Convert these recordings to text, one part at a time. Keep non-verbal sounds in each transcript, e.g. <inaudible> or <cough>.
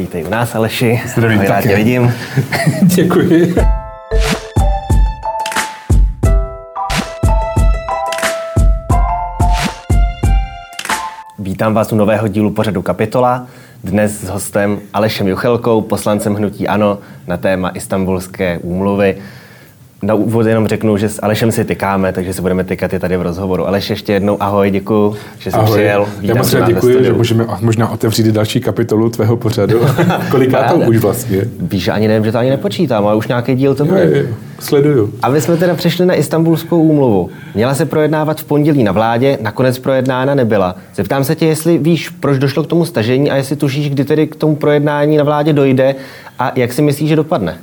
Vítej u nás, Aleši. Zdravím Ahoj, rád tě vidím. <laughs> Děkuji. Vítám vás u nového dílu pořadu Kapitola. Dnes s hostem Alešem Juchelkou, poslancem Hnutí Ano na téma Istanbulské úmluvy. Na úvod jenom řeknu, že s Alešem si tykáme, takže si budeme tykat i tady v rozhovoru. Aleš, ještě jednou ahoj, děkuji, že jsi Ahoj. přijel. Já moc děkuji, že můžeme možná otevřít i další kapitolu tvého pořadu. <laughs> Koliká to už vlastně? Víš, ani nevím, že to ani nepočítám, ale už nějaký díl to bude. jo, jo. Sleduju. A my jsme teda přešli na Istanbulskou úmluvu. Měla se projednávat v pondělí na vládě, nakonec projednána nebyla. Zeptám se tě, jestli víš, proč došlo k tomu stažení a jestli tušíš, kdy tedy k tomu projednání na vládě dojde a jak si myslíš, že dopadne?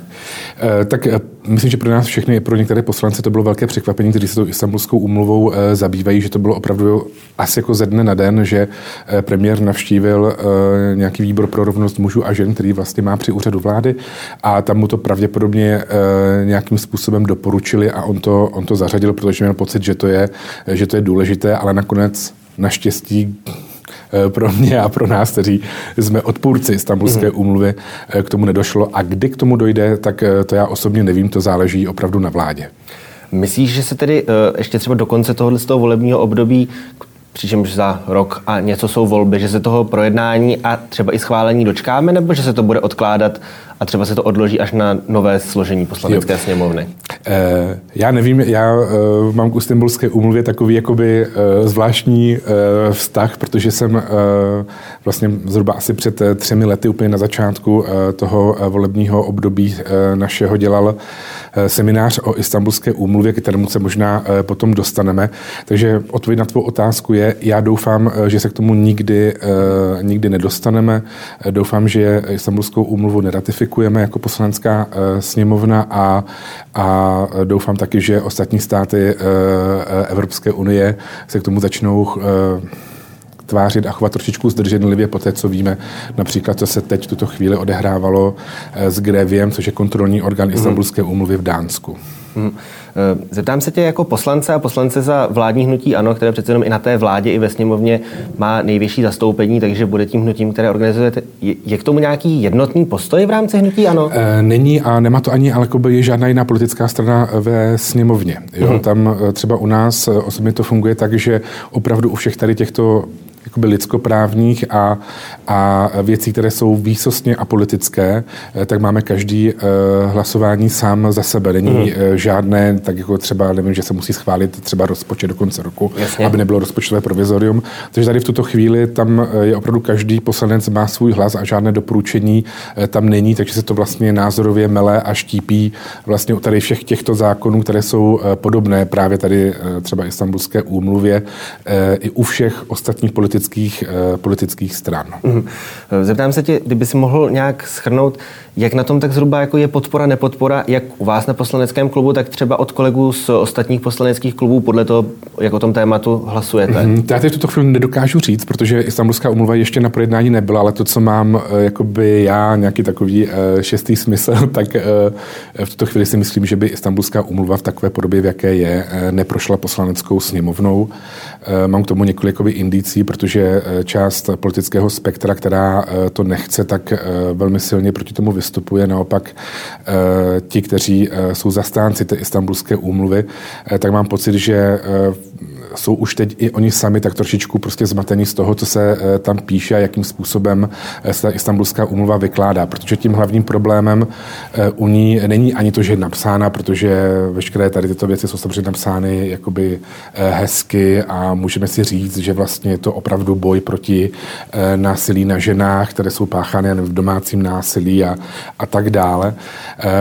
Eh, Tak eh, myslím, že pro nás všechny, pro některé poslance to bylo velké překvapení, kteří se tou Istanbulskou úmluvou eh, zabývají, že to bylo opravdu asi jako ze dne na den, že premiér navštívil nějaký výbor pro rovnost mužů a žen, který vlastně má při úřadu vlády a tam mu to pravděpodobně nějakým způsobem doporučili a on to, on to zařadil, protože měl pocit, že to je, že to je důležité, ale nakonec naštěstí pro mě a pro nás, kteří jsme odpůrci Istanbulské úmluvy, eh, k tomu nedošlo. A kdy k tomu dojde, tak eh, to já osobně nevím, to záleží opravdu na vládě. Myslíš, že se tedy eh, ještě třeba do konce tohohle z toho volebního období, přičemž za rok a něco jsou volby, že se toho projednání a třeba i schválení dočkáme, nebo že se to bude odkládat a třeba se to odloží až na nové složení poslanecké Jo. sněmovny? Eh, Já nevím, já eh, mám k Istanbulské úmluvě takový jakoby eh, zvláštní eh, vztah, protože jsem eh, vlastně zhruba asi před třemi lety, úplně na začátku eh, toho volebního období eh, našeho dělal eh, seminář o Istanbulské úmluvě, kterému se možná eh, potom dostaneme. Takže odpověď na tvou otázku je, já doufám, eh, že se k tomu nikdy, eh, nikdy nedostaneme. Eh, Doufám, že Istanbulskou úmluvu neratifikujeme jako poslanecká sněmovna a, a doufám taky, že ostatní státy Evropské unie se k tomu začnou tvářit a chovat trošičku zdrženlivě po té, co víme, například, co se teď v tuto chvíli odehrávalo eh, s Greviem, což je kontrolní orgán Istanbulské úmluvy v Dánsku. Hm. Eh, Zeptám se tě jako poslance a poslance za vládní hnutí ANO, které přece jenom i na té vládě, i ve sněmovně má nejvyšší zastoupení, takže bude tím hnutím, které organizujete. Je, je k tomu nějaký jednotný postoj v rámci hnutí ANO? Eh, Není a nemá to ani ale jakoby žádná jiná politická strana ve sněmovně. Jo? Tam eh, třeba u nás osobně to funguje tak, že opravdu u všech tady těchto jakoby lidskoprávních a, a věcí, které jsou výsostně apolitické, eh, tak máme každý eh, hlasování sám za sebe. Není eh, žádné, tak jako třeba, nevím, že se musí schválit třeba rozpočet do konce roku, Jasně. aby nebylo rozpočtové provizorium. Takže tady v tuto chvíli tam je opravdu každý poslanec má svůj hlas a žádné doporučení tam není, takže se to vlastně názorově mele a štípí vlastně u tady všech těchto zákonů, které jsou podobné právě tady třeba Istanbulské úmluvě i u všech ostatních politických, eh, politických stran. Mhm. Zeptám se tě, kdyby si mohl nějak schrnout, jak na tom tak zhruba jako je podpora, nepodpora, jak u vás na poslaneckém klubu, tak třeba od kolegů z ostatních poslaneckých klubů, podle toho, jak o tom tématu hlasujete. Hmm, to já teď v tuto chvíli nedokážu říct, protože Istanbulská umluva ještě na projednání nebyla, ale to, co mám eh, jakoby já, nějaký takový eh, šestý smysl, <laughs> tak v tuto chvíli si myslím, že by Istanbulská umluva v takové podobě, v jaké je, neprošla poslaneckou sněmovnou. Mám k tomu několik indicí, protože eh, část politického spektra, která eh, to nechce, tak eh, velmi silně proti tomu vystupuje. Naopak ti, kteří jsou zastánci té Istanbulské úmluvy, tak mám pocit, že jsou už teď i oni sami tak trošičku prostě zmatení z toho, co se eh, tam píše a jakým způsobem eh, se ta Istanbulská úmluva vykládá. Protože tím hlavním problémem eh, u ní není ani to, že je napsána, protože veškeré tady tyto věci jsou samozřejmě napsány jakoby hezky a můžeme si říct, že vlastně je to opravdu boj proti násilí na ženách, které jsou páchány v domácím násilí a, a tak dále.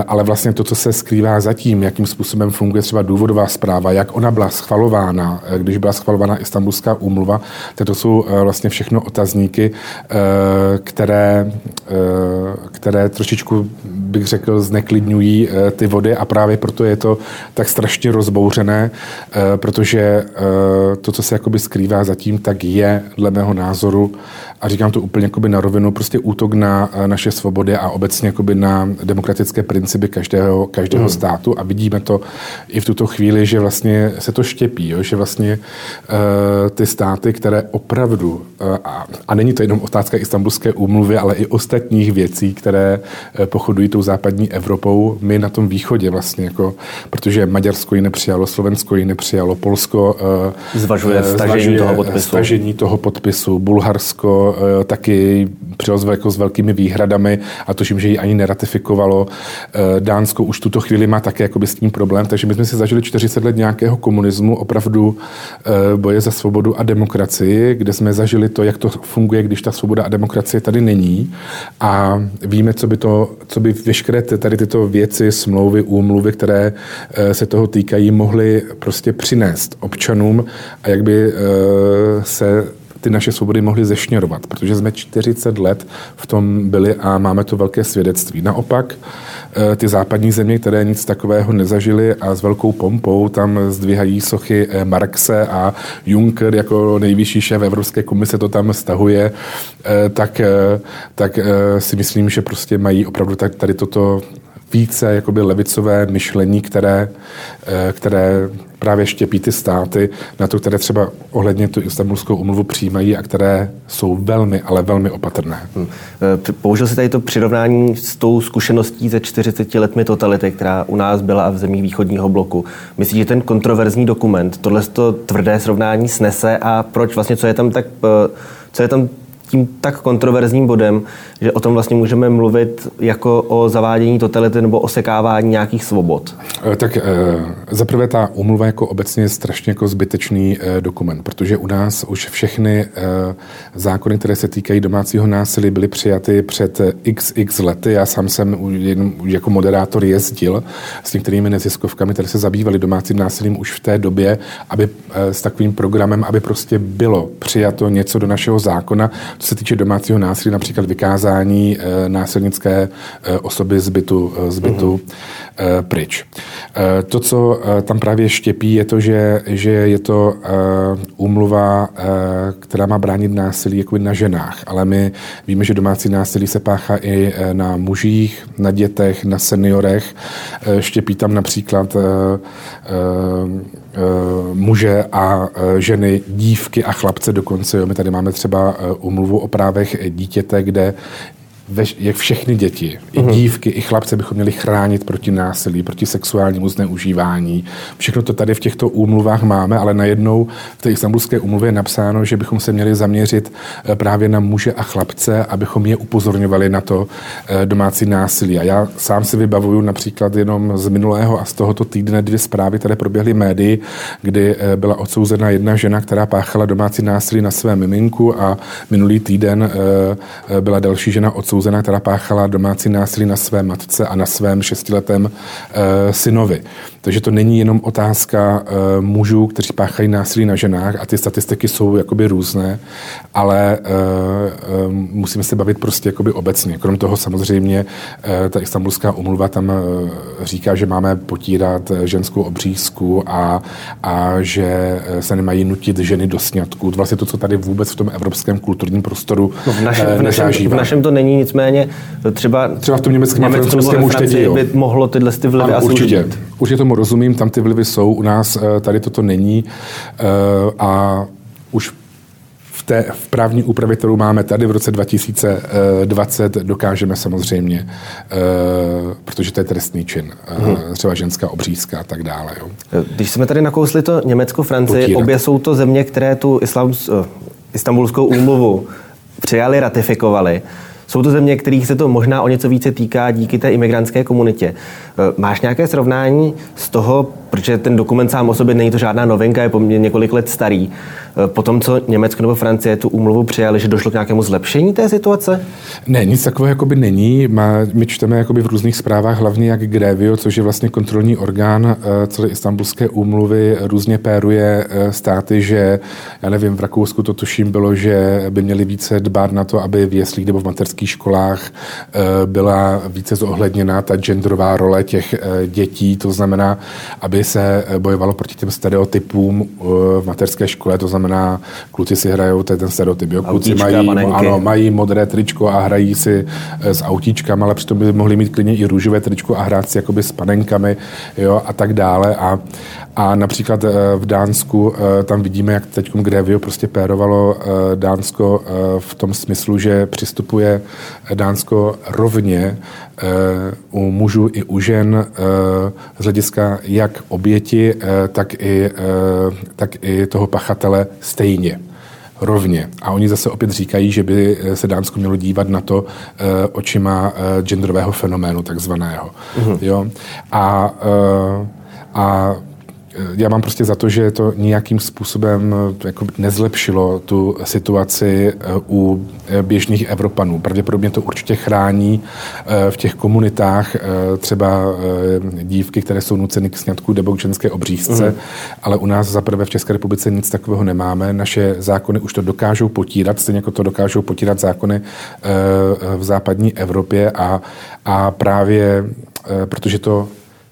Ale vlastně to, co se skrývá zatím, jakým způsobem funguje třeba důvodová zpráva, jak ona byla schvalována, když byla schvalována Istanbulská úmluva, tak to jsou eh, vlastně všechno otazníky, eh, které, eh, které trošičku by bych řekl, zneklidňují ty vody a právě proto je to tak strašně rozbouřené, protože to, co se jakoby skrývá zatím, tak je dle mého názoru a říkám to úplně jakoby na rovinu, prostě útok na naše svobody a obecně jakoby na demokratické principy každého, každého hmm. státu a vidíme to i v tuto chvíli, že vlastně se to štěpí, jo? že vlastně uh, ty státy, které opravdu, uh, a, a není to jenom otázka istambulské úmluvy, ale i ostatních věcí, které uh, pochodují tou západní Evropou, my na tom východě vlastně, jako, protože Maďarsko ji nepřijalo, Slovensko ji nepřijalo, Polsko zvažuje stažení toho podpisu. Stažení toho podpisu, Bulharsko taky přijalo jako s velkými výhradami a to, že ji ani neratifikovalo. Dánsko už tuto chvíli má také jakoby s tím problém, takže my jsme si zažili 40 let nějakého komunismu, opravdu eh, boje za svobodu a demokracii, kde jsme zažili to, jak to funguje, když ta svoboda a demokracie tady není. A víme, co by, to, co by veškeré tady tyto věci, smlouvy, úmluvy, které eh, se toho týkají, mohly prostě přinést občanům a jak by eh, se ty naše svobody mohly zešněrovat, protože jsme 40 let v tom byli a máme to velké svědectví. Naopak, Eh, ty západní země, které nic takového nezažily a s velkou pompou tam zdvíhají sochy eh, Marxe a Juncker jako nejvyšší šéf Evropské komise to tam stahuje, eh, tak, tak si myslím, že prostě mají opravdu tady toto více jakoby levicové myšlení, které, které právě štěpí ty státy na to, které třeba ohledně tu istambulskou umluvu přijímají a které jsou velmi, ale velmi opatrné. Hmm. Použil si tady to přirovnání s tou zkušeností ze 40 letmi totality, která u nás byla a v zemích východního bloku. Myslíš, že ten kontroverzní dokument tohle to tvrdé srovnání snese a proč vlastně, co je tam tak e, co je tam tím tak kontroverzním bodem, že o tom vlastně můžeme mluvit jako o zavádění totality nebo osekávání nějakých svobod? Eh, tak eh, zaprvé ta umluva jako obecně je strašně jako zbytečný eh, dokument, protože u nás už všechny zákony, které se týkají domácího násilí, byly přijaty před xx lety. Já sám jsem jako moderátor jezdil s některými neziskovkami, které se zabývaly domácím násilím už v té době, aby s takovým programem, aby prostě bylo přijato něco do našeho zákona, co se týče domácího násilí, například vykázání eh, násilnické eh, osoby z bytu, eh, z bytu uh-huh. pryč. To, co tam právě štěpí, je to, že, že je to úmluva, která má bránit násilí jako na ženách, ale my víme, že domácí násilí se páchá i na mužích, na dětech, na seniorech. Štěpí tam například muže a ženy, dívky a chlapce dokonce. Jo. My tady máme třeba umluvu o právech dítěte, kde ve, jak všechny děti, i mhm. dívky, i chlapce bychom měli chránit proti násilí, proti sexuálnímu zneužívání. Všechno to tady v těchto úmluvách máme, ale najednou v té istambulské úmluvě je napsáno, že bychom se měli zaměřit eh, právě na muže a chlapce, abychom je upozorňovali na to eh, domácí násilí. A já sám si vybavuju například jenom z minulého a z tohoto týdne dvě zprávy, které proběhly médii, kdy eh, byla odsouzena jedna žena, která páchala domácí násilí na své miminku a minulý týden byla další žena odsouzena odsouzena, která páchala domácí násilí na své matce a na svém šestiletém e, synovi. Takže to není jenom otázka e, mužů, kteří páchají násilí na ženách a ty statistiky jsou jakoby různé, ale e, e, musíme se bavit prostě jakoby obecně. Krom toho samozřejmě e, ta istambulská umluva tam e, říká, že máme potírat ženskou obřízku a, a že se nemají nutit ženy do sňatku. Vlastně to, co tady vůbec v tom evropském kulturním prostoru no v, našem, v, našem, v našem to není nicméně třeba... Třeba v tom německém a francouzském už teď by mohlo tyhle ty vlivy ano, asi určitě. Užít. Určitě tomu rozumím, tam ty vlivy jsou, u nás eh, tady toto není eh, a už v té v právní úpravě, kterou máme tady v roce 2020, dokážeme samozřejmě, eh, protože to je trestný čin, hmm. třeba ženská obřízka a tak dále. Jo. Když jsme tady nakousli to Německo, Francii, obě jsou to země, které tu islám, istambulskou úmluvu přijali, ratifikovali. Jsou to země, kterých se to možná o něco více týká díky té imigrantské komunitě. E, máš nějaké srovnání z toho protože ten dokument sám o sobě není to žádná novinka, je poměrně několik let starý. Eh, po tom, co Německo nebo Francie tu úmluvu přijali, že došlo k nějakému zlepšení té situace? Ne, nic takového jakoby není. My čteme jakoby v různých zprávách, hlavně jak Grevio, což je vlastně kontrolní orgán eh, celé istambulské úmluvy, různě péruje státy, že, já nevím, v Rakousku to tuším bylo, že by měli více dbát na to, aby v jeslích nebo v mateřských školách byla více zohledněna ta genderová role těch dětí, to znamená, aby se bojovalo proti těm stereotypům v mateřské škole, to znamená, kluci si hrajou, to je ten stereotyp, jo? kluci Autíčka, mají, ano, mají modré tričko a hrají si eh, s autíčkami, ale přitom by mohli mít klidně i růžové tričko a hrát si jakoby s panenkami jo? a tak dále. A, a například eh, v Dánsku eh, tam vidíme, jak teď Grevio prostě pérovalo Dánsko v tom smyslu, že přistupuje Dánsko rovně u mužů i u žen z hlediska jak oběti, tak i, tak i toho pachatele stejně rovně. A oni zase opět říkají, že by se Dánsko mělo dívat na to očima genderového fenoménu takzvaného. Uh-huh. Jo? A, a já mám prostě za to, že to nějakým způsobem eh, jako nezlepšilo tu situaci eh, u eh, běžných Evropanů. Pravděpodobně to určitě chrání v těch komunitách třeba dívky, které jsou nuceny k sňatku nebo k ženské obřízce, mm. ale u nás zaprvé v České republice nic takového nemáme. Naše zákony už to dokážou potírat, stejně jako to dokážou potírat zákony v západní Evropě a, a právě protože to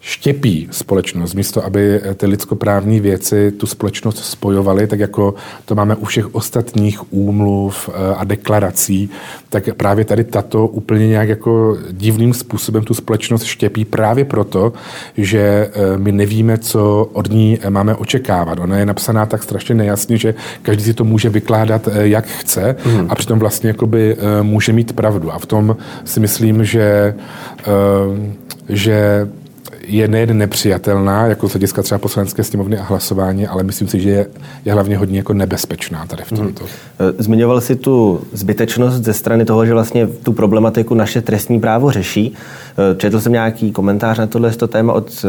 štěpí společnost, místo aby ty lidskoprávní věci tu společnost spojovaly, tak jako to máme u všech ostatních úmluv eh, a deklarací, tak právě tady tato úplně nějak jako divným způsobem tu společnost štěpí právě proto, že eh, my nevíme, co od ní máme očekávat. Ona je napsaná tak strašně nejasně, že každý si to může vykládat, eh, jak chce mm. a přitom vlastně jakoby může mít pravdu. A v tom si myslím, že že je nejen nepřijatelná, jako z hlediska třeba poslanecké sněmovny a hlasování, ale myslím si, že je, je hlavně hodně jako nebezpečná tady v tomto. Hmm. Zmiňoval si tu zbytečnost ze strany toho, že vlastně tu problematiku naše trestní právo řeší. Eh, četl jsem nějaký komentář na tohle téma od,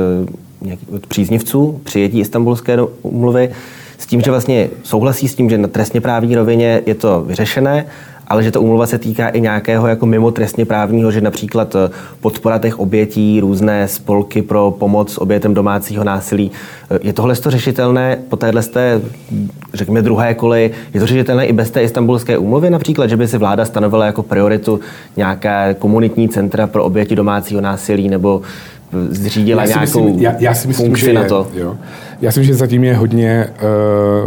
eh, od příznivců přijetí istambulské umluvy s tím, že vlastně souhlasí s tím, že na trestně právní rovině je to vyřešené, ale že ta úmluva se týká i nějakého jako mimo trestně právního, že například eh, podpora těch obětí, různé spolky pro pomoc obětem domácího násilí. Eh, je tohle to řešitelné po téhle té, řekněme, druhé koli? Je to řešitelné i bez té istambulské úmluvy například, že by si vláda stanovila jako prioritu nějaké komunitní centra pro oběti domácího násilí nebo zřídila já nějakou myslím, já, já si myslím, funkci že na to? Jo. Já si myslím, že zatím je hodně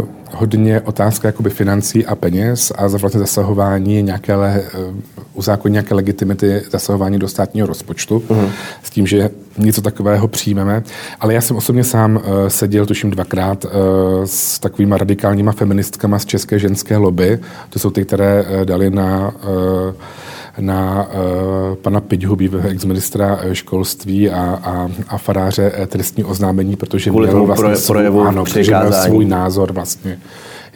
uh hodně otázka jakoby financí a peněz a za vlastně zasahování nějaké, le, eh, uzákoní nějaké legitimity zasahování do státního rozpočtu uh-huh. s tím, že něco takového přijmeme. Ale já jsem osobně sám uh, seděl, tuším dvakrát, uh, s takovými radikálníma feministkama z České ženské lobby. To jsou ty, které uh, dali na uh, na uh, pana Piďhu, bývalého exministra školství a, a, a faráře trestní oznámení, protože Kvůli měl vlastně svůj, ano, měl svůj názor vlastně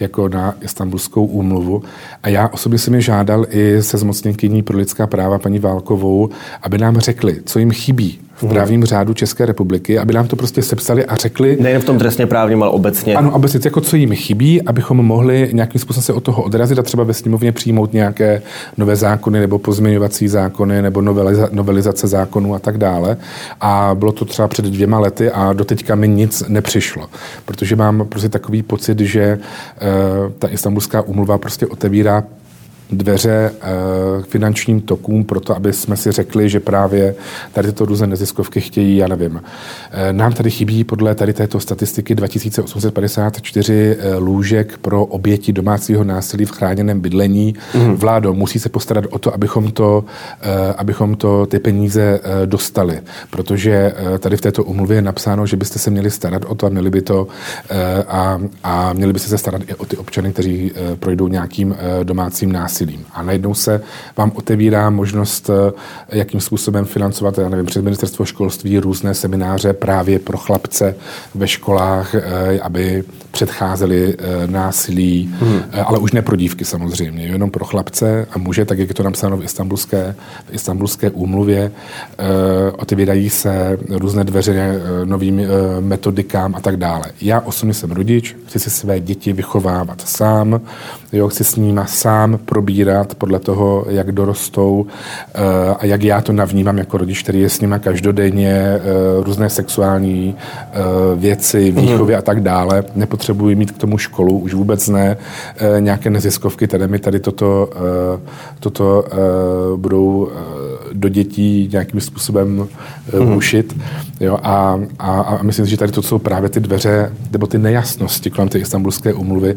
jako na Istanbulskou úmluvu. A já osobně jsem je žádal i se zmocněnkyní pro lidská práva paní Válkovou, aby nám řekli, co jim chybí v právním řádu České republiky, aby nám to prostě sepsali a řekli. Nejen v tom trestně právním, ale obecně. Ano, obecně, jako co jim chybí, abychom mohli nějakým způsobem se od toho odrazit a třeba ve sněmovně přijmout nějaké nové zákony nebo pozměňovací zákony nebo noveliza, novelizace zákonů a tak dále. A bylo to třeba před dvěma lety a doteďka mi nic nepřišlo, protože mám prostě takový pocit, že e, ta istambulská úmluva prostě otevírá dveře eh, finančním tokům proto, aby jsme si řekli, že právě tady tyto různé neziskovky chtějí, já nevím. Eh, nám tady chybí podle tady této statistiky 2854 eh, lůžek pro oběti domácího násilí v chráněném bydlení. Mm. Vládo musí se postarat o to, abychom to, abychom to ty peníze dostali, protože tady v této umluvě je napsáno, že byste se měli starat o to a měli by to a, a měli byste se starat i o ty občany, kteří projdou nějakým domácím násilím násilím. A najednou se vám otevírá možnost, jakým způsobem financovat, já nevím, přes ministerstvo školství různé semináře právě pro chlapce ve školách, aby předcházeli násilí, hmm. ale už ne pro dívky samozřejmě, jenom pro chlapce a muže, tak jak je to napsáno v istambulské, v istambulské úmluvě. Otevírají se různé dveře novým metodikám a tak dále. Já osobně jsem rodič, chci si své děti vychovávat sám, jo, chci s nimi sám probírat podle toho, jak dorostou eh, a jak já to navnímám jako rodič, který je s nimi každodenně, eh, různé sexuální eh, věci, mhm. výchovy a tak dále. Nepotřebuji mít k tomu školu, už vůbec ne nějaké neziskovky, které mi tady toto, toto budou do dětí nějakým způsobem rušit. Jo, a, a, a myslím si, že tady to jsou právě ty dveře, nebo ty nejasnosti kolem té istambulské umluvy,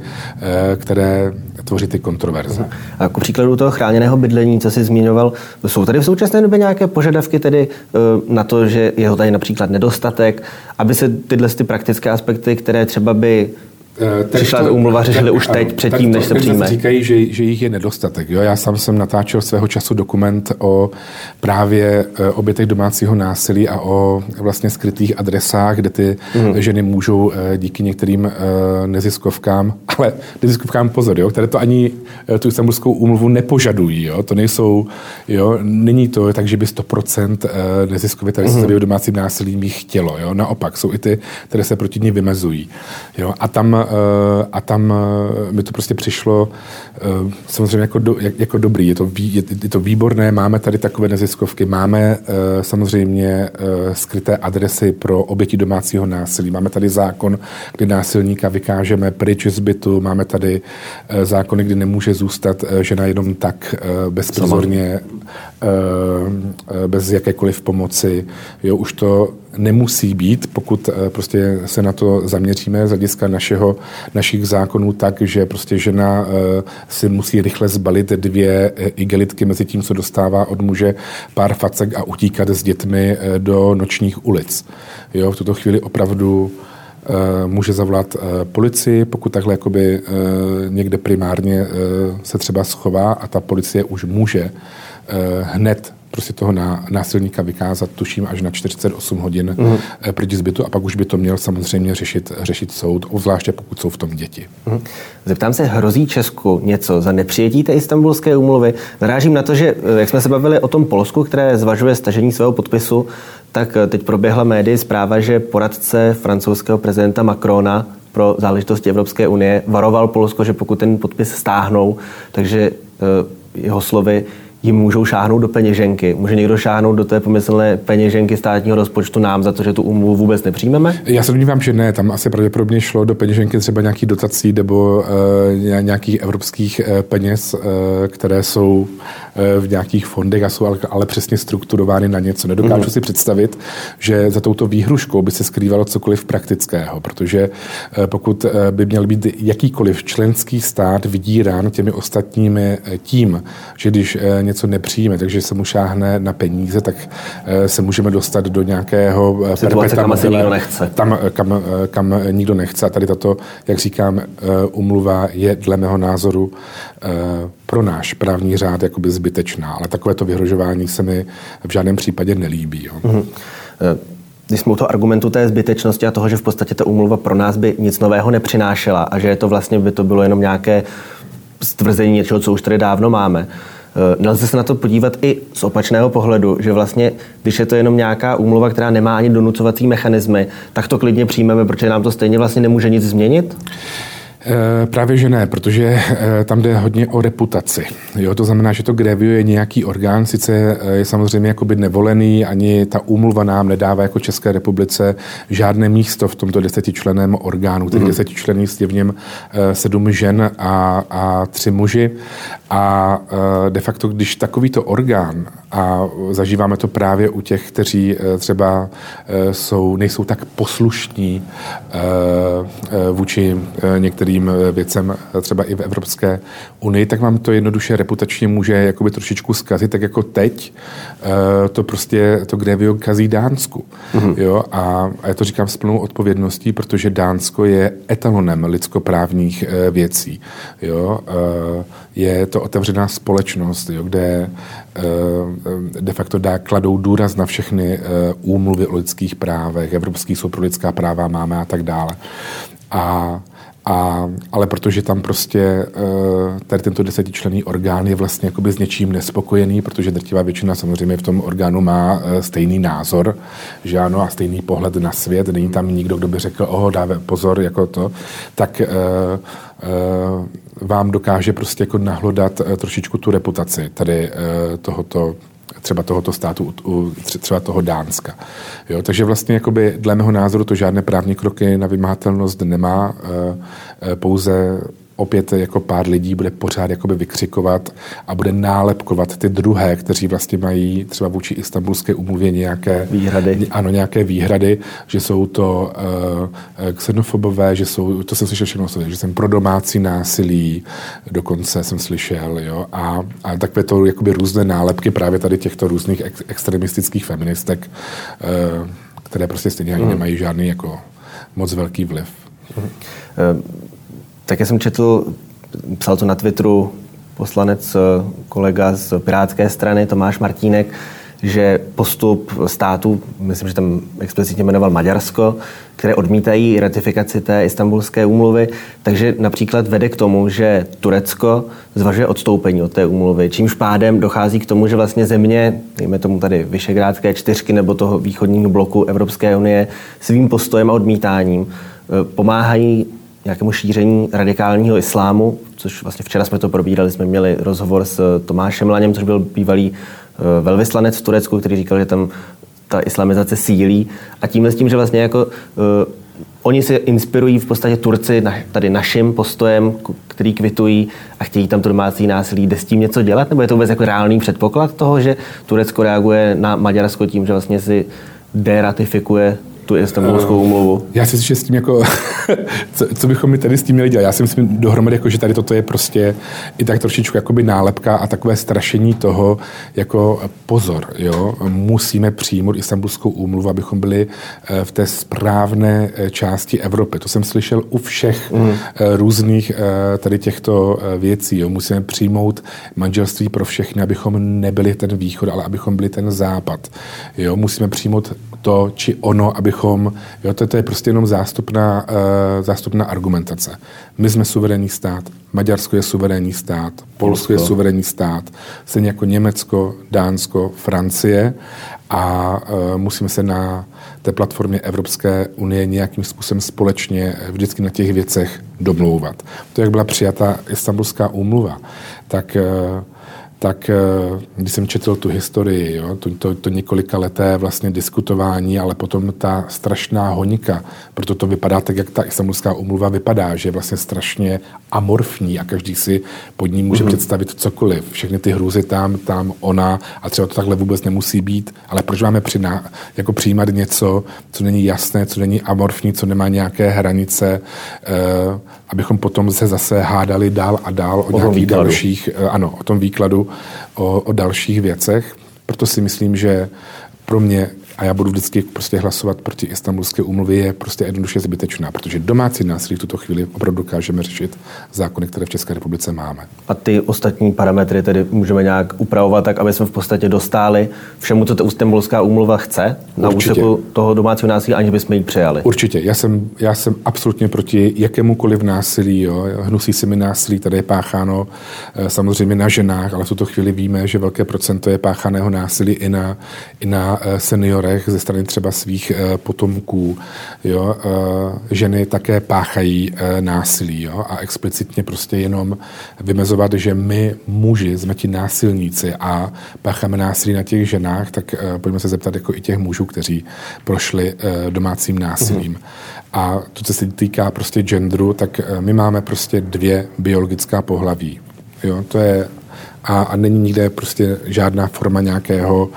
které tvoří ty kontroverze. A ku příkladu toho chráněného bydlení, co jsi zmiňoval, jsou tady v současné době nějaké požadavky tedy eh, na to, že je ho tady například nedostatek, aby se tyhle ty praktické aspekty, které třeba by Eh, Přišla to, úmluva, řešili už teď, předtím, než se přijme. Říkají, že, že jich je nedostatek. Jo? Já sám jsem natáčel svého času dokument o právě eh, obětech domácího násilí a o vlastně skrytých adresách, kde ty mm. ženy můžou eh, díky některým neziskovkám, <laughs> ale neziskovkám pozor, jo? které to ani tu istambulskou úmluvu nepožadují. Jo? To nejsou, jo? není to tak, že by 100% neziskově, které se mm. domácím násilím jich chtělo. Jo? Naopak, jsou i ty, které se proti ní vymezují. Jo? A tam a tam eh, mi to prostě přišlo eh, samozřejmě jako, do, jako dobrý. Je to, je, je to výborné, máme tady takové neziskovky, máme samozřejmě skryté adresy pro oběti domácího násilí, máme tady zákon, kdy násilníka vykážeme pryč z bytu, máme tady zákony, kdy nemůže zůstat žena jenom tak bezprizorně, bez jakékoliv pomoci. Jo, už to nemusí být, pokud eh, prostě se na to zaměříme z hlediska našeho, našich zákonů tak, že prostě žena eh, si musí rychle zbalit dvě eh, igelitky mezi tím, co dostává od muže pár facek a utíkat s dětmi do nočních ulic. Jo, v tuto chvíli opravdu může zavolat policii, pokud takhle jakoby někde primárně se třeba schová a ta policie už může hned prostě toho násilníka vykázat, tuším, až na 48 hodin mm. pryč zbytu a pak už by to měl samozřejmě řešit, řešit soud, obzvláště pokud jsou v tom děti. Mm. Zeptám se, hrozí Česku něco za nepřijetí té istambulské úmluvy? Narážím na to, že eh, jak jsme se bavili o tom Polsku, které zvažuje stažení svého podpisu, tak eh, teď proběhla médii zpráva, že poradce francouzského prezidenta Macrona pro záležitosti Evropské unie varoval Polsko, že pokud ten podpis stáhnou, takže jeho slovy jim můžou šáhnout do peněženky. Může někdo šáhnout do té pomyslné peněženky státního rozpočtu nám za to, že tu úmluvu vůbec nepřijmeme? Já se domnívám, že ne. Tam asi pravděpodobně šlo do peněženky třeba nějakých dotací nebo uh, nějakých evropských uh, peněz, uh, které jsou uh, v nějakých fondech a jsou ale, ale přesně strukturovány na něco. Nedokážu mm. si představit, že za touto výhruškou by se skrývalo cokoliv praktického, protože uh, pokud by měl být jakýkoliv členský stát vydírán těmi ostatními tím, že když něco nepřijme, takže se mu šáhne na peníze, tak eh, se můžeme dostat do nějakého eh, Situace, kam asi nikdo nechce. Tam, eh, kam, kam nikdo nechce. A tady tato, jak říkám, umluva je dle mého názoru pro náš právní řád jakoby zbytečná. Ale takovéto vyhrožování se mi v žádném případě nelíbí. Jo. Mm-hmm. Když jsme u toho argumentu té zbytečnosti a toho, že v podstatě ta úmluva pro nás by nic nového nepřinášela a že je to vlastně by to bylo jenom nějaké stvrzení něčeho, co už tady dávno máme, nelze se na to podívat i z opačného pohledu, že vlastně, když je to jenom nějaká úmluva, která nemá ani donucovací mechanismy, tak to klidně přijmeme, protože nám to stejně vlastně nemůže nic změnit? Eh, právě že ne, protože eh, tam jde hodně o reputaci. Jo, to znamená, že to grevio je nějaký orgán, sice je samozřejmě jakoby nevolený, ani ta úmluva nám nedává jako České republice žádné místo v tomto desetičleném orgánu. Těch mm. desetičlený je v něm sedm žen a, a tři muži. A de facto, když takovýto orgán A zažíváme to právě u těch, kteří eh, třeba eh, jsou, nejsou tak poslušní eh, vůči některým věcem, třeba i v Evropské unii, tak vám to jednoduše reputačně může jakoby trošičku zkazit, tak jako teď to prostě to Grevio kazí Dánsku. Mm-hmm. Jo? A, a já to říkám s plnou odpovědností, protože Dánsko je etalonem lidskoprávních věcí. Jo? Je to otevřená společnost, jo? kde de facto dá, kladou důraz na všechny eh, úmluvy o lidských právech, Evropský soud pro lidská práva máme a tak dále. A a, ale protože tam prostě eh, tady tento desetičlenný orgán je vlastně jakoby s něčím nespokojený, protože drtivá většina samozřejmě v tom orgánu má stejný názor, že ano, a stejný pohled na svět, není tam nikdo, kdo by řekl, oho, dáve pozor, jako to, tak vám dokáže prostě jako nahlodat eh, trošičku tu reputaci tady eh, tohoto třeba tohoto státu, třeba toho Dánska. Jo, takže vlastně jakoby, dle mého názoru to žádné právní kroky na vymahatelnost nemá, eh, pouze opět jako pár lidí bude pořád jakoby vykřikovat a bude nálepkovat ty druhé, kteří vlastně mají třeba vůči istambulské umluvě nějaké výhrady. Ano, nějaké výhrady, že jsou to uh, xenofobové, že jsou, to jsem slyšel všechno, že jsem pro domácí násilí, dokonce jsem slyšel, jo, a, a takové to jakoby různé nálepky právě tady těchto různých ex, extremistických feministek, uh, které prostě stejně ani mm. nemají žádný jako moc velký vliv. Mm. Uh, tak já jsem četl, psal to na Twitteru poslanec, eh, kolega z Pirátské strany Tomáš Martínek, že postup států, myslím, že tam explicitně jmenoval Maďarsko, které odmítají ratifikaci té istambulské úmluvy, takže například vede k tomu, že Turecko zvažuje odstoupení od té úmluvy, čímž pádem dochází k tomu, že vlastně země, dejme tomu tady Vyšegrádské čtyřky nebo toho východního bloku Evropské unie, svým postojem a odmítáním eh, pomáhají nějakému šíření radikálního islámu, což vlastně včera jsme to probírali, jsme měli rozhovor s Tomášem Laněm, což byl bývalý eh, velvyslanec v Turecku, který říkal, že tam ta islamizace sílí a tímhle s tím, že vlastně jako uh, oni se inspirují v podstatě Turci na, tady naším postojem, který kvitují a chtějí tam to domácí násilí. Jde s tím něco dělat? Nebo je to vůbec jako reálný předpoklad toho, že Turecko reaguje na Maďarsko tím, že vlastně si deratifikuje tu istambulskou úmluvu. Já si myslím, že s tím jako, <laughs> co, co, bychom mi tady s tím měli dělat? Já si myslím dohromady, jako, že tady toto je prostě i tak trošičku jakoby nálepka a takové strašení toho, jako pozor, jo, musíme přijmout istambulskou úmluvu, abychom byli eh, v té správné eh, části Evropy. To jsem slyšel u všech mm. různých tady těchto věcí. Jo. Musíme přijmout manželství pro všechny, abychom nebyli ten východ, ale abychom byli ten západ. Jo. Musíme přijmout to či ono, abychom, jo, to, to je prostě jenom zástupná, uh, zástupná argumentace. My jsme suverénní stát, Maďarsko je suverénní stát, Polsko je suverénní stát, stejně jako Německo, Dánsko, Francie a uh, musíme se na té platformě Evropské unie nějakým způsobem společně vždycky na těch věcech domlouvat. To, jak byla přijata Istanbulská úmluva, tak uh, tak eh, když jsem četl tu historii, jo, to, to, to několika leté vlastně diskutování, ale potom ta strašná honika, proto to vypadá tak, jak ta istambulská umluva vypadá, že je vlastně strašně amorfní a každý si pod ní může mm-hmm. představit cokoliv. Všechny ty hrůzy tam, tam, ona a třeba to takhle vůbec nemusí být, ale proč máme přiná, jako přijímat něco, co není jasné, co není amorfní, co nemá nějaké hranice, eh, abychom potom se zase hádali dál a dál o, o nějakých dalších, eh, ano, o tom výkladu, o, o dalších věcech. Proto si myslím, že pro mě a já budu vždycky prostě hlasovat proti istambulské úmluvě, je prostě jednoduše zbytečná, protože domácí násilí v tuto chvíli opravdu dokážeme řešit zákony, které v České republice máme. A ty ostatní parametry tedy můžeme nějak upravovat tak, aby jsme v podstatě dostali všemu, co ta istambulská úmluva chce na úseku toho domácího násilí, aniž bychom ji přijali. Určitě. Já jsem, já jsem absolutně proti jakémukoliv násilí. Jo. Hnusí se mi násilí, tady je pácháno eh, samozřejmě na ženách, ale v tuto chvíli víme, že velké procento je páchaného násilí i na, i na eh, seniorech ze strany třeba svých eh, potomků. Jo? Eh, ženy také páchají eh, násilí jo? a explicitně prostě jenom vymezovat, že my muži jsme ti násilníci a pácháme násilí na těch ženách, tak pojďme se zeptat jako i těch mužů, kteří prošli domácím násilím. Mm. A to, co se týká prostě genderu, tak my máme prostě dvě biologická pohlaví. Jo? To je a, a není nikde prostě žádná forma nějakého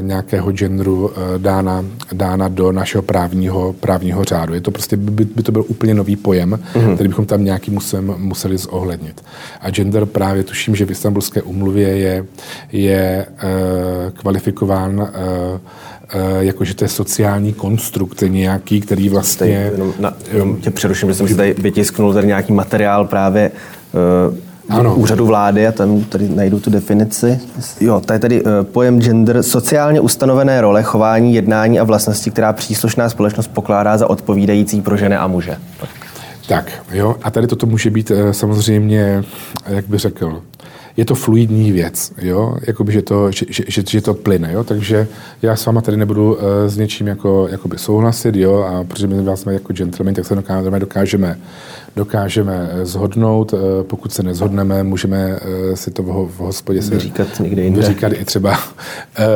nějakého genderu eh, dána, dána do našeho právního, právního řádu. Je to prostě, by, by to byl úplně nový pojem, mm-hmm. který bychom tam nějaký musem, museli zohlednit. A gender právě tuším, že v Istanbulské umluvě je, je uh, kvalifikován uh, jakože to je sociální konstrukt nějaký, který vlastně... Jenom, na, jenom tě přeruším, že jsem si tady vytisknul tady nějaký materiál právě ano. úřadu vlády a tam tady najdu tu definici. Jo, tady tady uh, pojem gender, sociálně ustanovené role, chování, jednání a vlastnosti, která příslušná společnost pokládá za odpovídající pro ženy a muže. Tak, jo, a tady toto může být uh, samozřejmě, jak bych řekl, je to fluidní věc, jo, jakoby, že to, že, že, že to plyne, jo, takže já s váma tady nebudu uh, s něčím jako, jakoby souhlasit, jo, a protože my jsme jako gentleman, tak se dokážeme, dokážeme dokážeme eh, zhodnout. Eh, pokud se nezhodneme, můžeme eh, si to v hospodě se vyříkat někde jinde. Vyříkat i třeba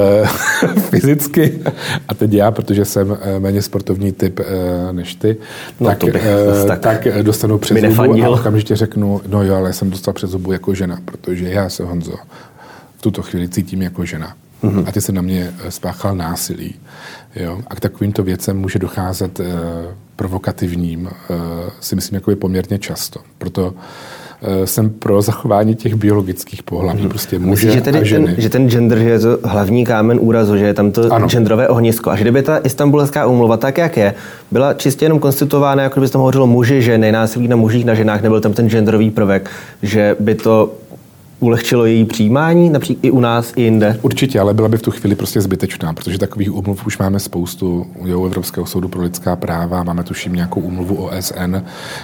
<laughs> fyzicky. A teď já, protože jsem méně sportovní typ než ty, no, tak, tak, tak dostanu přes zubu a okamžitě řeknu, no jo, ale jsem dostal přes zubu jako žena, protože já se, Honzo, v tuto chvíli cítím jako žena. Mm-hmm. A ty se na mě spáchal násilí. Jo? A k takovýmto věcem může docházet provokativním, eh, si myslím, jako je poměrně často. Proto eh, jsem pro zachování těch biologických pohlaví, hmm. prostě muže Myslíš, že, tedy a ženy. Ten, že ten gender, že je to hlavní kámen úrazu, že je tam to ano. genderové ohnisko. A že kdyby ta istambulská úmluva, tak jak je, byla čistě jenom konstituována, jako by se tam hovořilo muži, ženy, násilí na mužích, na ženách, nebyl tam ten genderový prvek, že by to ulehčilo její přijímání, například i u nás, i jinde? Určitě, ale byla by v tu chvíli prostě zbytečná, protože takových úmluv už máme spoustu. U Evropského soudu pro lidská práva máme tuším nějakou úmluvu OSN,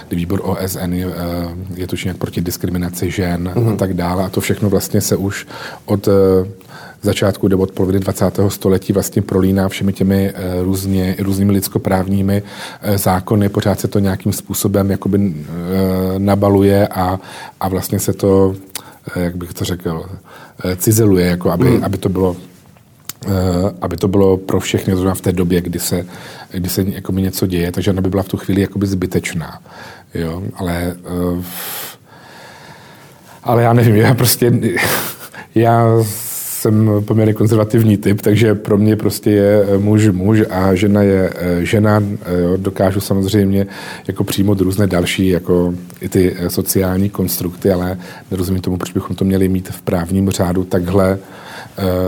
kdy výbor OSN je, eh, je tuším jak proti diskriminaci žen mm-hmm. a tak dále. A to všechno vlastně se už od eh, začátku nebo od poloviny 20. století vlastně prolíná všemi těmi eh, různě, různými lidskoprávními zákony. Pořád se to nějakým způsobem jakoby nabaluje a, a vlastně se to jak bych to řekl, eh, cizeluje, jako aby, mm. aby to bylo eh, aby to bylo pro všechny zrovna v té době, kdy se, kdy se jako něco děje, takže ona by byla v tu chvíli jakoby zbytečná. Jo? Ale, ale já nevím, já prostě <laughs> já jsem poměrně konzervativní typ, takže pro mě prostě je eh, muž muž a žena je eh, žena. Eh, jo, dokážu samozřejmě jako přijmout různé další jako i ty sociální konstrukty, ale nerozumím tomu, proč bychom to měli mít v právním řádu takhle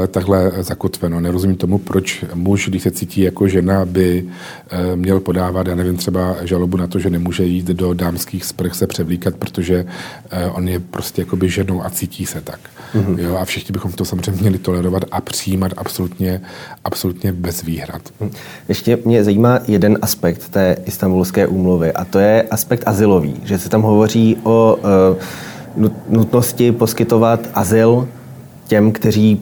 takhle zakotveno. Nerozumím tomu, proč muž, když se cítí jako žena, by eh, měl podávat, já nevím, třeba žalobu na to, že nemůže jít do dámských sprch se převlíkat, protože eh, on je prostě jakoby ženou a cítí se tak. Mm-hmm. Jo, a všichni bychom to samozřejmě měli tolerovat a přijímat absolutně, absolutně bez výhrad. Mhm. Ještě mě zajímá jeden aspekt té istambulské úmluvy a to je aspekt asilový, že se tam hovoří o nutnosti poskytovat azyl těm, kteří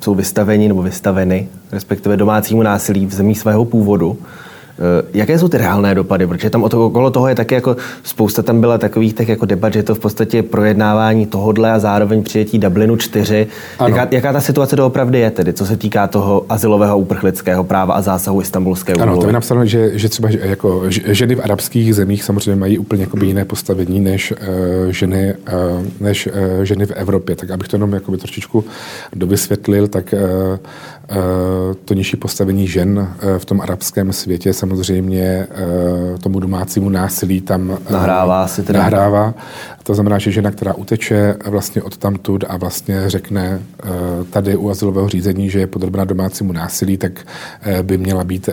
jsou vystaveni nebo vystaveny, respektive domácímu násilí v zemí svého původu. Eh, jaké jsou ty reálné dopady? Protože tam okolo toho je taky jako spousta tam byla takových tak jako debat, že to v podstatě projednávání tohodle a zároveň přijetí Dublinu 4. Jaká, jaká, ta situace doopravdy je tedy, co se týká toho asilového uprchlického práva a zásahu istambulské úmluvy? Ano, to je napsáno, že, že třeba jako ženy v arabských zemích samozřejmě mají úplně jako jiné postavení než uh, ženy, uh, než uh, ženy v Evropě. Tak abych to jenom jako trošičku dovysvětlil, tak uh, to nižší postavení žen eh, v tom arabském světě samozřejmě eh, tomu domácímu násilí tam nahrává. Si teda. nahrává. To znamená, že žena, která uteče vlastně od tamtud a vlastně řekne tady u azylového řízení, že je podrobena domácímu násilí, tak by měla být,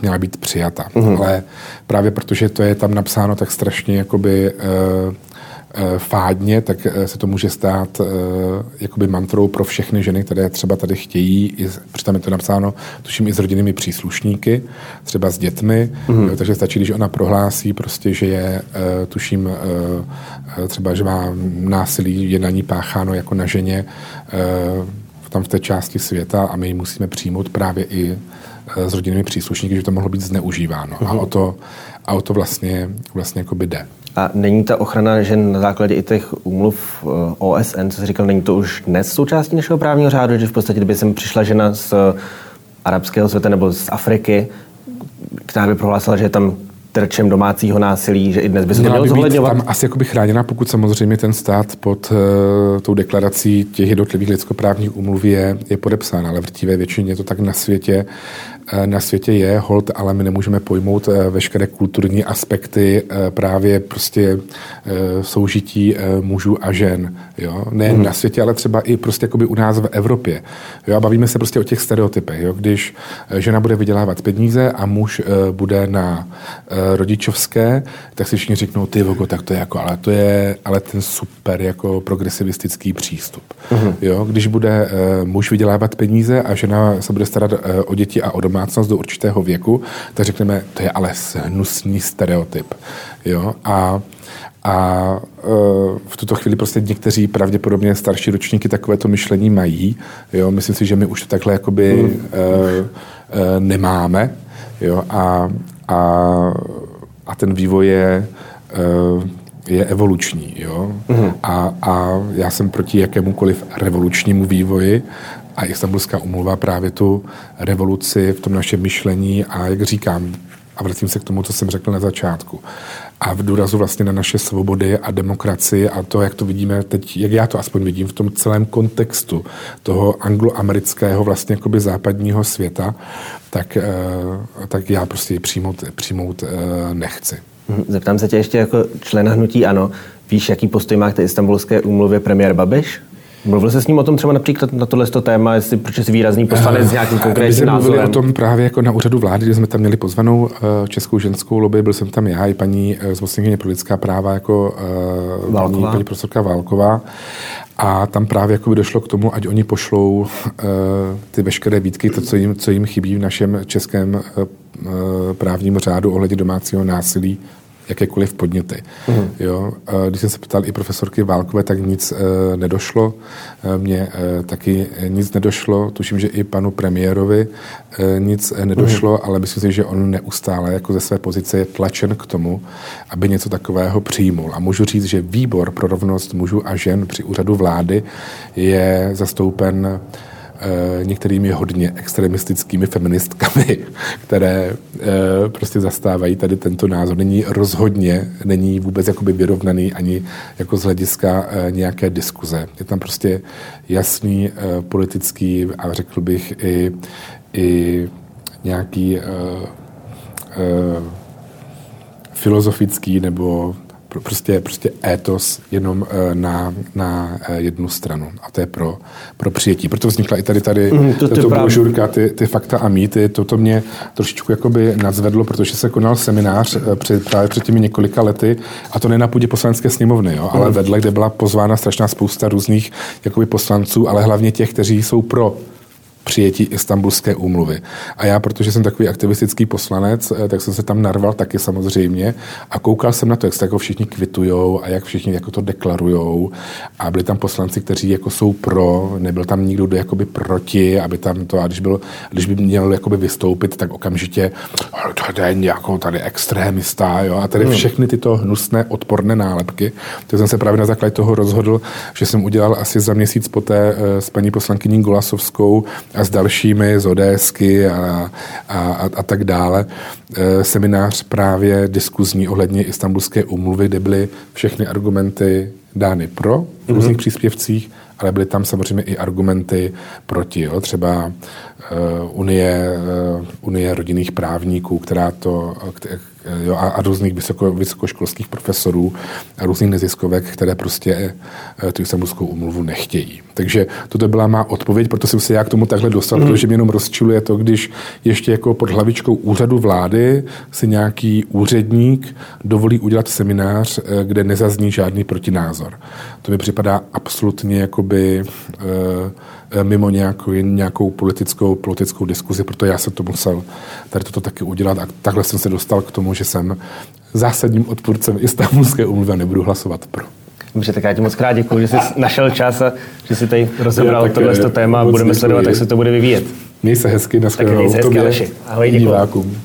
měla být přijata. Mm-hmm. Ale právě protože to je tam napsáno tak strašně jakoby Eh, fádně, tak eh, se to může stát eh, jakoby mantrou pro všechny ženy, které třeba tady chtějí, přitom je to napsáno, tuším i s rodinnými příslušníky, třeba s dětmi, mm-hmm. jo, takže stačí, když ona prohlásí prostě, že je, tuším, třeba, že má násilí, je na ní pácháno jako na ženě tam v té části světa a my ji musíme přijmout právě i s rodinnými příslušníky, že to mohlo být zneužíváno. Mm-hmm. A o to, a o to vlastně, vlastně jako by jde. A není ta ochrana žen na základě i těch úmluv eh, OSN, co jsi říkal, není to už dnes součástí našeho právního řádu, že v podstatě, kdyby sem přišla žena z arabského světa nebo z Afriky, která by prohlásila, že je tam terčem domácího násilí, že i dnes by se to mělo zohledňovat? tam asi jakoby chráněná, pokud samozřejmě ten stát pod uh, tou deklarací těch jednotlivých lidskoprávních umluv je, je podepsán, ale v drtivé většině to tak na světě Eh, na světě je, hold, ale my nemůžeme pojmout eh, veškeré kulturní aspekty eh, právě prostě soužití mužů a žen. Jo? Ne hmm. na světě, ale třeba i prostě jakoby u nás v Evropě. Jo? A bavíme se prostě o těch stereotypech. Jo? Když žena bude vydělávat peníze a muž bude na rodičovské, tak si všichni řeknou, ty vogo, tak to je jako, ale to je ale ten super jako progresivistický přístup. Hmm. Jo? Když bude muž vydělávat peníze a žena se bude starat o děti a o doma, domácnost do určitého věku, tak řekneme, to je ale hnusný stereotyp. Jo? A a e, v tuto chvíli prostě někteří pravděpodobně starší ročníky takovéto myšlení mají. Jo? Myslím si, že my už to takhle jakoby hmm. e, e, nemáme. Jo? A, a, a ten vývoj je, e, je evoluční. Jo? Hmm. A, a já jsem proti jakémukoliv revolučnímu vývoji a Istanbulská umluva právě tu revoluci v tom našem myšlení a jak říkám, a vracím se k tomu, co jsem řekl na začátku. A v důrazu vlastně na naše svobody a demokracii a to, jak to vidíme teď, jak já to aspoň vidím v tom celém kontextu toho angloamerického vlastně jakoby západního světa, tak, eh, tak já prostě ji přijmout, přijmout eh, nechci. Mhm. Zeptám se tě ještě jako člena hnutí ANO. Víš, jaký postoj má k té istambulské úmluvě premiér Babiš? Mluvil jsi s ním o tom třeba například na tohle téma, jestli proč jsi výrazný poslanec s nějakým konkrétním názorem? mluvili o tom právě jako na úřadu vlády, kde jsme tam měli pozvanou uh, českou ženskou lobby, byl jsem tam já i paní uh, zmocněnkyně pro lidská práva jako paní, paní profesorka Válková. A tam právě jako by došlo k tomu, ať oni pošlou uh, ty veškeré výtky, to, co jim, co jim chybí v našem českém uh, právním řádu ohledně domácího násilí jakékoliv podněty. Mm. Jo? Když jsem se ptal i profesorky Válkové, tak nic e, nedošlo. E, mně e, taky nic nedošlo. Tuším, že i panu premiérovi e, nic nedošlo, mm. ale myslím si, že on neustále jako ze své pozice je tlačen k tomu, aby něco takového přijmul. A můžu říct, že výbor pro rovnost mužů a žen při úřadu vlády je zastoupen Eh, některými hodně extremistickými feministkami, <laughs> které eh, prostě zastávají tady tento názor. Není rozhodně, není vůbec jakoby vyrovnaný ani jako z hlediska eh, nějaké diskuze. Je tam prostě jasný politický a řekl bych i, i nějaký filozofický nebo prostě, prostě étos jenom eh, na, na eh, jednu stranu. A to je pro, pro přijetí. Proto vznikla i tady, tady mm, to, to brožurka, ty, ty fakta a mýty. Toto mě trošičku jakoby nadzvedlo, protože se konal seminář eh, před, právě před těmi několika lety, a to ne na půdě poslanecké sněmovny, jo, ale mm. vedle, kde byla pozvána strašná spousta různých jakoby poslanců, ale hlavně těch, kteří jsou pro přijetí Istanbulské úmluvy. A já, protože jsem takový aktivistický poslanec, eh, tak jsem se tam narval taky samozřejmě a koukal jsem na to, jak se jako všichni kvitujou a jak všichni jako to deklarujou a byli tam poslanci, kteří jako jsou pro, nebyl tam nikdo, kdo jakoby proti, aby tam to, a když, byl, když by měl jakoby vystoupit, tak okamžitě to je nějakou tady extrémista, jo, a tady hmm. všechny tyto hnusné odporné nálepky. Tak jsem se právě na základě toho rozhodl, že jsem udělal asi za měsíc poté eh, s paní poslankyní Golasovskou a s dalšími z ODSky a, a, a, a tak dále. E, seminář právě diskuzní ohledně Istanbulské umluvy, kde byly všechny argumenty dány pro v různých mm-hmm. příspěvcích, ale byly tam samozřejmě i argumenty proti. Jo? Třeba uh, Unie, uh, Unie rodinných právníků, která to, Eh, jo, a, a různých vysoko, vysokoškolských profesorů a různých neziskovek, které prostě tu Istanbulskou umluvu nechtějí. Takže toto byla má odpověď, proto jsem se já k tomu takhle dostal, mm. protože mě jenom rozčiluje to, když ještě jako pod hlavičkou úřadu vlády si nějaký úředník dovolí udělat seminář, kde nezazní žádný protinázor. To mi připadá absolutně jakoby mimo nějakou, nějakou politickou, politickou diskuzi, proto já jsem to musel tady toto taky udělat a takhle jsem se dostal k tomu, že jsem zásadním odpůrcem Istanbulské umluvy a nebudu hlasovat pro. Dobře, tak já ti moc krát děkuji, že jsi našel čas a že jsi tady rozebral tohle téma a budeme sledovat, jak se to bude vyvíjet. Měj se hezky, na shledanou. Ahoj, děkuji. Divákům.